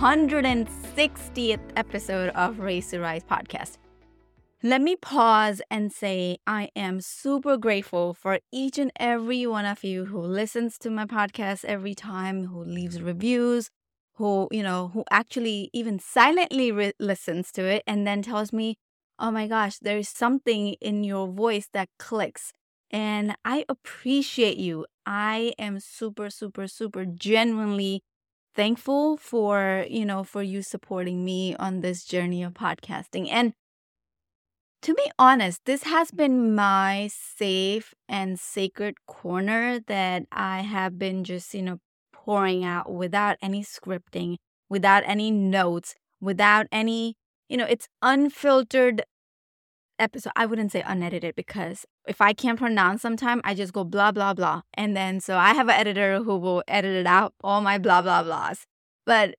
160th episode of Raise to Rise podcast. Let me pause and say I am super grateful for each and every one of you who listens to my podcast every time, who leaves reviews, who, you know, who actually even silently re- listens to it and then tells me, "Oh my gosh, there's something in your voice that clicks." And I appreciate you. I am super super super genuinely thankful for, you know, for you supporting me on this journey of podcasting. And to be honest, this has been my safe and sacred corner that I have been just, you know, pouring out without any scripting, without any notes, without any, you know, it's unfiltered episode. I wouldn't say unedited because if I can't pronounce sometime, I just go blah, blah, blah. And then so I have an editor who will edit it out, all my blah, blah, blahs. But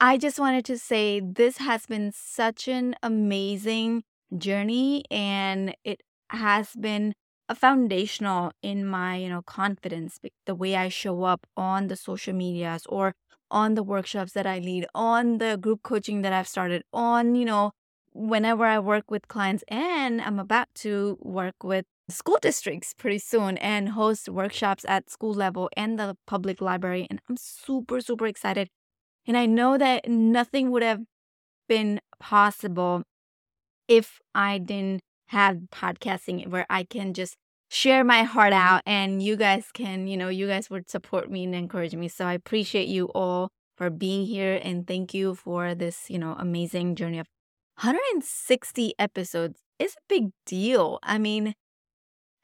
I just wanted to say this has been such an amazing journey and it has been a foundational in my you know confidence the way i show up on the social medias or on the workshops that i lead on the group coaching that i've started on you know whenever i work with clients and i'm about to work with school districts pretty soon and host workshops at school level and the public library and i'm super super excited and i know that nothing would have been possible if I didn't have podcasting where I can just share my heart Mm-hmm. out and you guys can, you know, you guys would support me and encourage me. So I appreciate you all for being here and thank you for this, you know, amazing journey of 160 episodes is a big deal. I mean,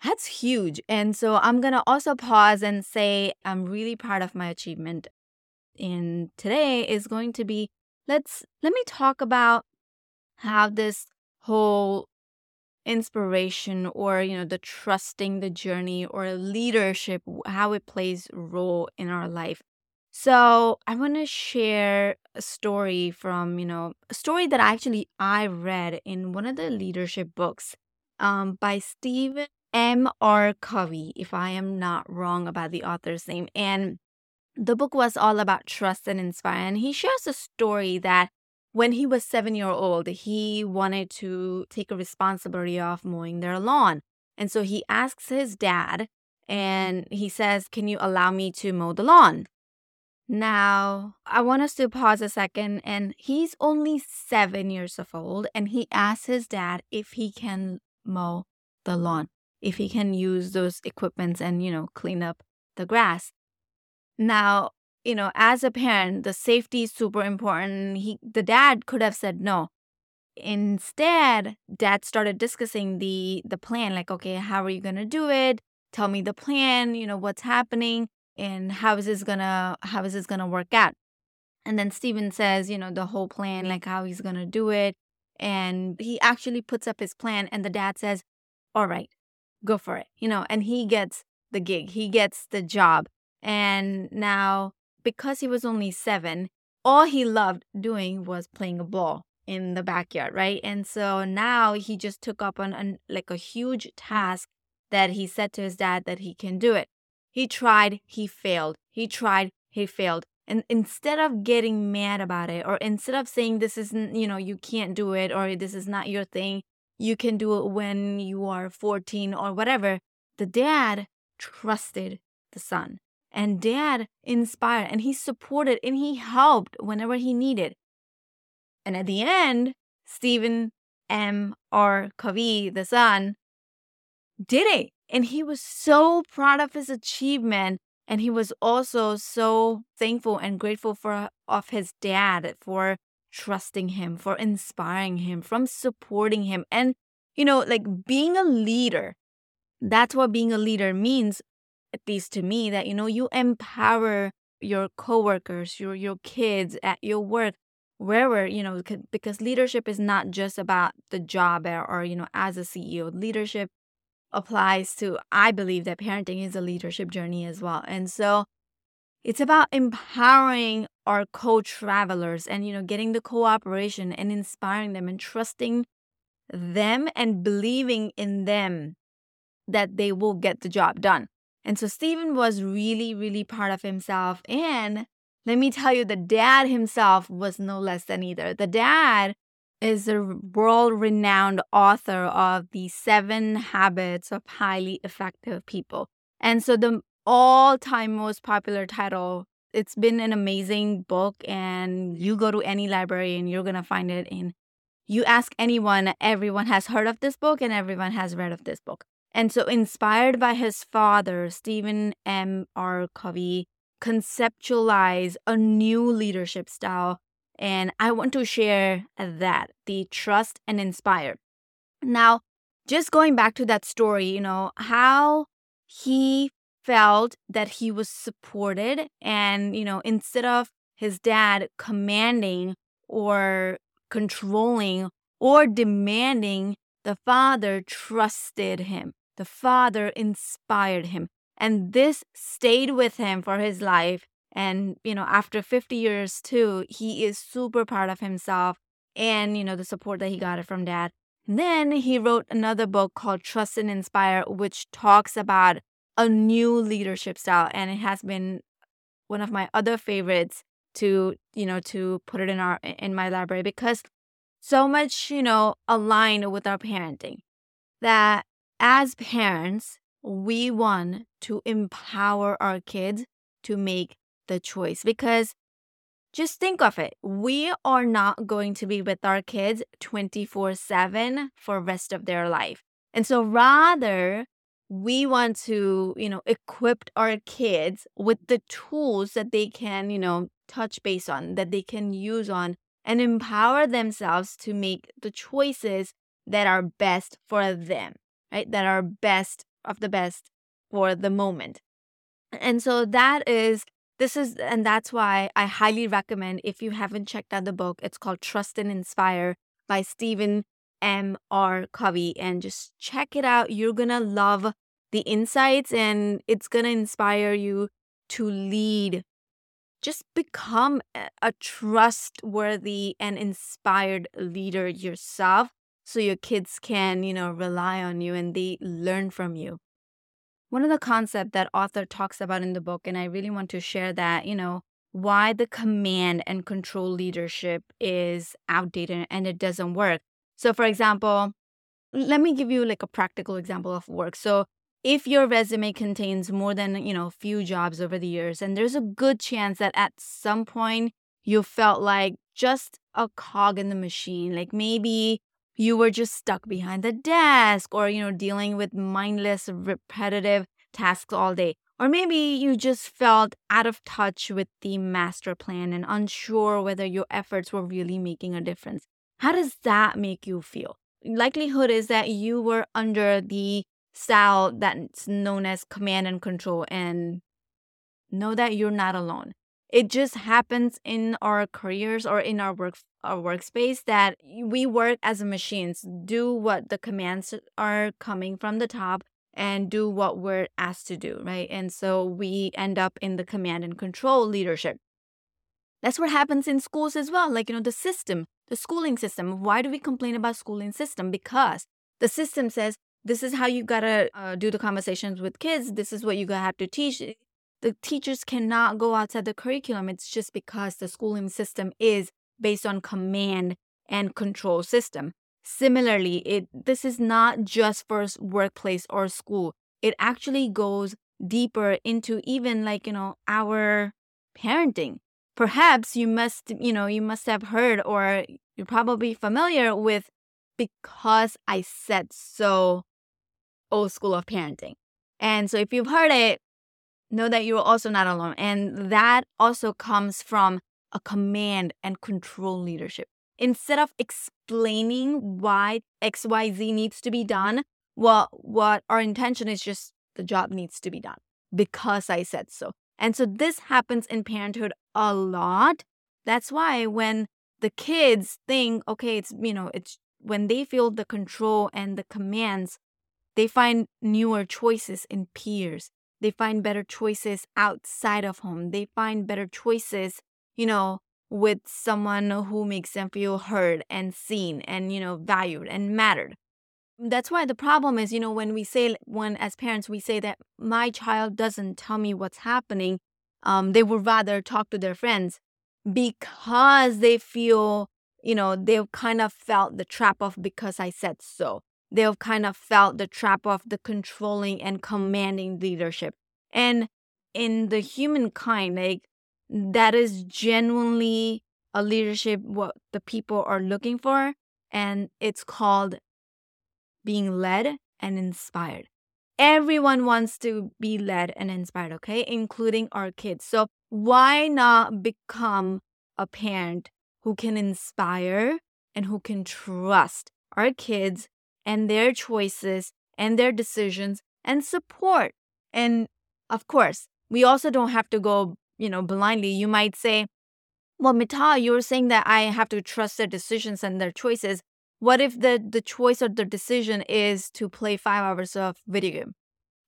that's huge. And so I'm going to also pause and say I'm really proud of my achievement. And today is going to be let's let me talk about how this whole inspiration or you know the trusting the journey or leadership how it plays role in our life so i want to share a story from you know a story that actually i read in one of the leadership books um, by stephen m r covey if i am not wrong about the author's name and the book was all about trust and inspire and he shares a story that when he was seven year old, he wanted to take a responsibility of mowing their lawn. And so he asks his dad and he says, Can you allow me to mow the lawn? Now, I want us to pause a second. And he's only seven years of old. And he asks his dad if he can mow the lawn, if he can use those equipments and, you know, clean up the grass. Now, you know, as a parent, the safety is super important. He, the dad could have said no. Instead, dad started discussing the the plan. Like, okay, how are you gonna do it? Tell me the plan. You know, what's happening and how is this gonna how is this gonna work out? And then Stephen says, you know, the whole plan, like how he's gonna do it. And he actually puts up his plan, and the dad says, "All right, go for it." You know, and he gets the gig. He gets the job. And now because he was only seven, all he loved doing was playing a ball in the backyard, right? And so now he just took up on, like a huge task that he said to his dad that he can do it. He tried, he failed. He tried, he failed. And instead of getting mad about it, or instead of saying this isn't, you know, you can't do it, or this is not your thing, you can do it when you are 14 or whatever, the dad trusted the son and dad inspired and he supported and he helped whenever he needed. And at the end, Stephen M. R. Covey, the son, did it. And he was so proud of his achievement. And he was also so thankful and grateful for uh, of his dad for trusting him, for inspiring him, from supporting him. And, you know, like being a leader, that's what being a leader means at least to me, that, you know, you empower your coworkers, your your kids at your work, wherever, you know, because leadership is not just about the job or, or you know, as a CEO. Leadership applies to I believe that parenting is a leadership journey as well. And so it's about empowering our co-travelers and you know getting the cooperation and inspiring them and trusting them and believing in them that they will get the job done. And so Stephen was really, really proud of himself. And let me tell you, the dad himself was no less than either. The dad is a world renowned author of the seven habits of highly effective people. And so the all time most popular title, it's been an amazing book. And you go to any library and you're going to find it in. You ask anyone, everyone has heard of this book and everyone has read of this book. And so, inspired by his father, Stephen M. R. Covey, conceptualized a new leadership style. And I want to share that the trust and inspire. Now, just going back to that story, you know, how he felt that he was supported. And, you know, instead of his dad commanding or controlling or demanding, the father trusted him. The Father inspired him. And this stayed with him for his life. And, you know, after 50 years too, he is super proud of himself and, you know, the support that he got it from dad. And then he wrote another book called Trust and Inspire, which talks about a new leadership style. And it has been one of my other favorites to, you know, to put it in our in my library because so much, you know, aligned with our parenting that as parents, we want to empower our kids to make the choice because just think of it we are not going to be with our kids 24/7 for rest of their life and so rather we want to you know equip our kids with the tools that they can you know touch base on that they can use on and empower themselves to make the choices that are best for them right? That are best of the best for the moment. And so that is, this is, and that's why I highly recommend if you haven't checked out the book, it's called Trust and Inspire by Stephen M. R. Covey. And just check it out. You're to love the insights and it's to inspire you to lead. Just become a trustworthy and inspired leader yourself so your kids can, you know, rely on you and they learn from you. One of the concepts that author talks about in the book, and I really want to share that, you know, why the command and control leadership is outdated and it doesn't work. So, for example, let me give you like a practical example of work. So, if your resume contains more than, you know, few jobs over the years, and there's a good chance that at some point you felt like just a cog in the machine, like maybe you were just stuck behind the desk or, you know, dealing with mindless, repetitive tasks all day. Or maybe you just felt out of touch with the master plan and unsure whether your efforts were really making a difference. How does that make you feel? Likelihood is that you were under the style that's known as command and control, and know that you're not alone it just happens in our careers or in our work our workspace that we work as machines do what the commands are coming from the top and do what we're asked to do right? And so we end up in the command and control leadership. That's what happens in schools as well like you know the system the schooling system. Why do we complain about schooling system? Because the system says this is how you gotta uh, do the conversations with kids. This is what you gotta have to teach the teachers cannot go outside the curriculum. It's just because the schooling system is based on command and control system. Similarly, it this is not just for workplace or school. It actually goes deeper into even like, you know, our parenting. Perhaps you must, you know, you must have heard or you're probably familiar with because I said so old school of parenting. And so if you've heard it, know that you're also not alone. And that also comes from a command and control leadership. Instead of explaining why XYZ needs to be done, well, what our intention is just the job needs to be done because I said so. And so this happens in parenthood a lot. That's why when the kids think, okay, it's, you know, it's when they feel the control and the commands, they find newer choices in peers. They find better choices outside of home. They find better choices, you know, with someone who makes them feel heard and seen and, you know, valued and mattered. That's why the problem is, you know, when we say, when as parents, we say that my child doesn't tell me what's happening, um, they would rather talk to their friends because they feel, you know, they've kind of felt the trap of because I said so. They've kind of felt the trap of the controlling and commanding leadership. And in the humankind, like that is genuinely a leadership what the people are looking for. And it's called being led and inspired. Everyone wants to be led and inspired, okay? Including our kids. So why not become a parent who can inspire and who can trust our kids and their choices and their decisions and support? And of course, we also don't have to go, you know, blindly. You might say, well, Mita, you were saying that I have to trust their decisions and their choices. What if the the choice or the decision is to play five hours of video game?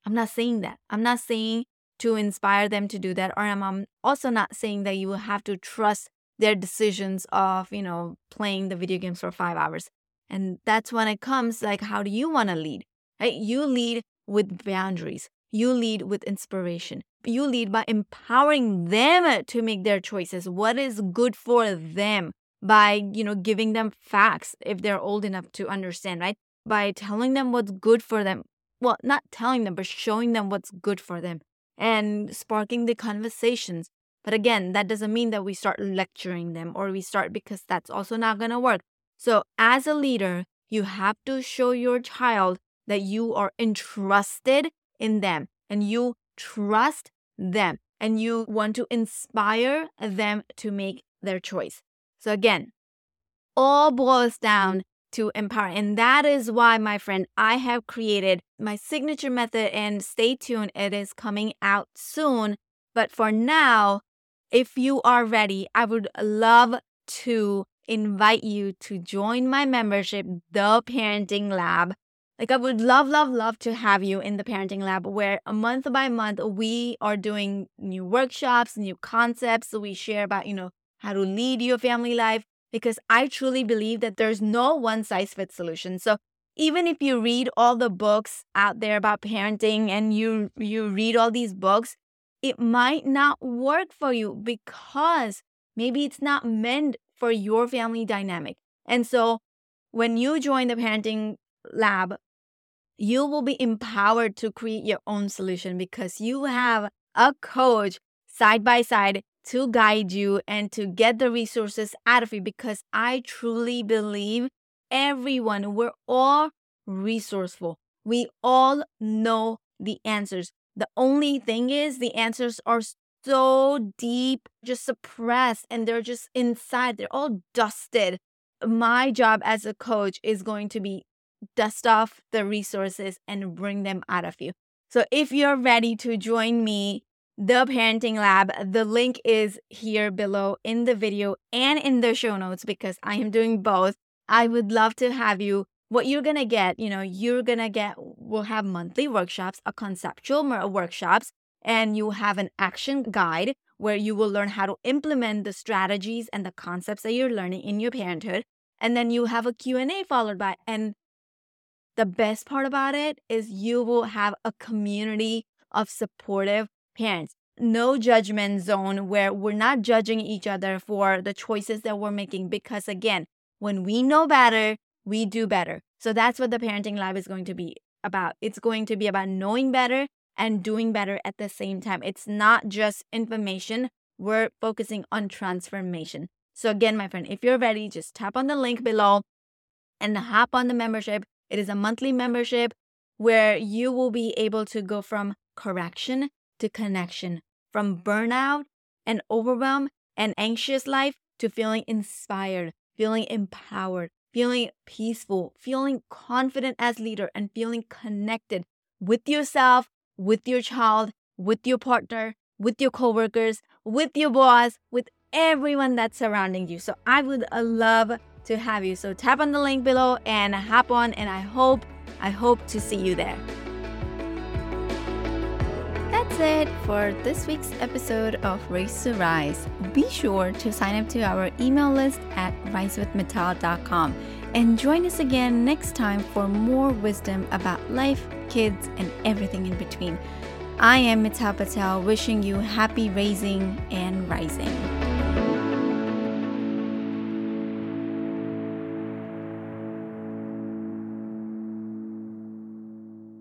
I'm not saying that. I'm not saying to inspire them to do that, or I'm also not saying that you have to trust their decisions of you know playing the video games for five hours. And that's when it comes like, how do you want to lead? Right? You lead with boundaries. You lead with inspiration. You lead by empowering them to make their choices. What is good for them? by, you know, giving them facts if they're old enough to understand, right? By telling them what's good for them. Well, not telling them, but showing them what's good for them and sparking the conversations. But again, that doesn't mean that we start lecturing them or we start because that's also not going to work. So, as a leader, you have to show your child that you are entrusted in them and you trust them and you want to inspire them to make their choice. So again, all boils down to empower. And that is why, my friend, I have created my signature method and stay tuned. It is coming out soon. But for now, if you are ready, I would love to invite you to join my membership, The Parenting Lab. Like, I would love, love, love to have you in the Parenting Lab where month by month we are doing new workshops, new concepts. We share about, you know, how to lead your family life, because I truly believe that there's no one size fits solution. So even if you read all the books out there about parenting and you you read all these books, it might not work for you because maybe it's not meant for your family dynamic. And so when you join the parenting lab, you will be empowered to create your own solution because you have a coach side by side to guide you and to get the resources out of you because I truly believe everyone, we're all resourceful. We all know the answers. The only thing is, the answers are so deep, just suppressed, and they're just inside. They're all dusted. My job as a coach is going to be dust off the resources and bring them out of you. So if you're ready to join me the Parenting Lab. The link is here below in the video and in the show notes because I am doing both. I would love to have you. What you're gonna get, you know, you're gonna get, we'll have monthly workshops, a conceptual workshops, and you have an action guide where you will learn how to implement the strategies and the concepts that you're learning in your parenthood. And then you have a Q&A followed by, and the best part about it is you will have a community of supportive parents. No judgment zone where we're not judging each other for the choices that we're making. Because again, when we know better, we do better. So that's what the Parenting Lab is going to be about. It's going to be about knowing better and doing better at the same time. It's not just information, we're focusing on transformation. So, again, my friend, if you're ready, just tap on the link below and hop on the membership. It is a monthly membership where you will be able to go from correction to connection, from burnout and overwhelm and anxious life to feeling inspired, feeling empowered, feeling peaceful, feeling confident as leader and feeling connected with yourself, with your child, with your partner, with your coworkers, with your boss, with everyone that's surrounding you. So I would uh, love to have you. So tap on the link below and hop on and I hope I hope to see you there. That's it for this week's episode of Raise to Rise. Be sure to sign up to our email list at risewithmital.com and join us again next time for more wisdom about life, kids, and everything in between. I am Mital Patel, wishing you happy raising and rising.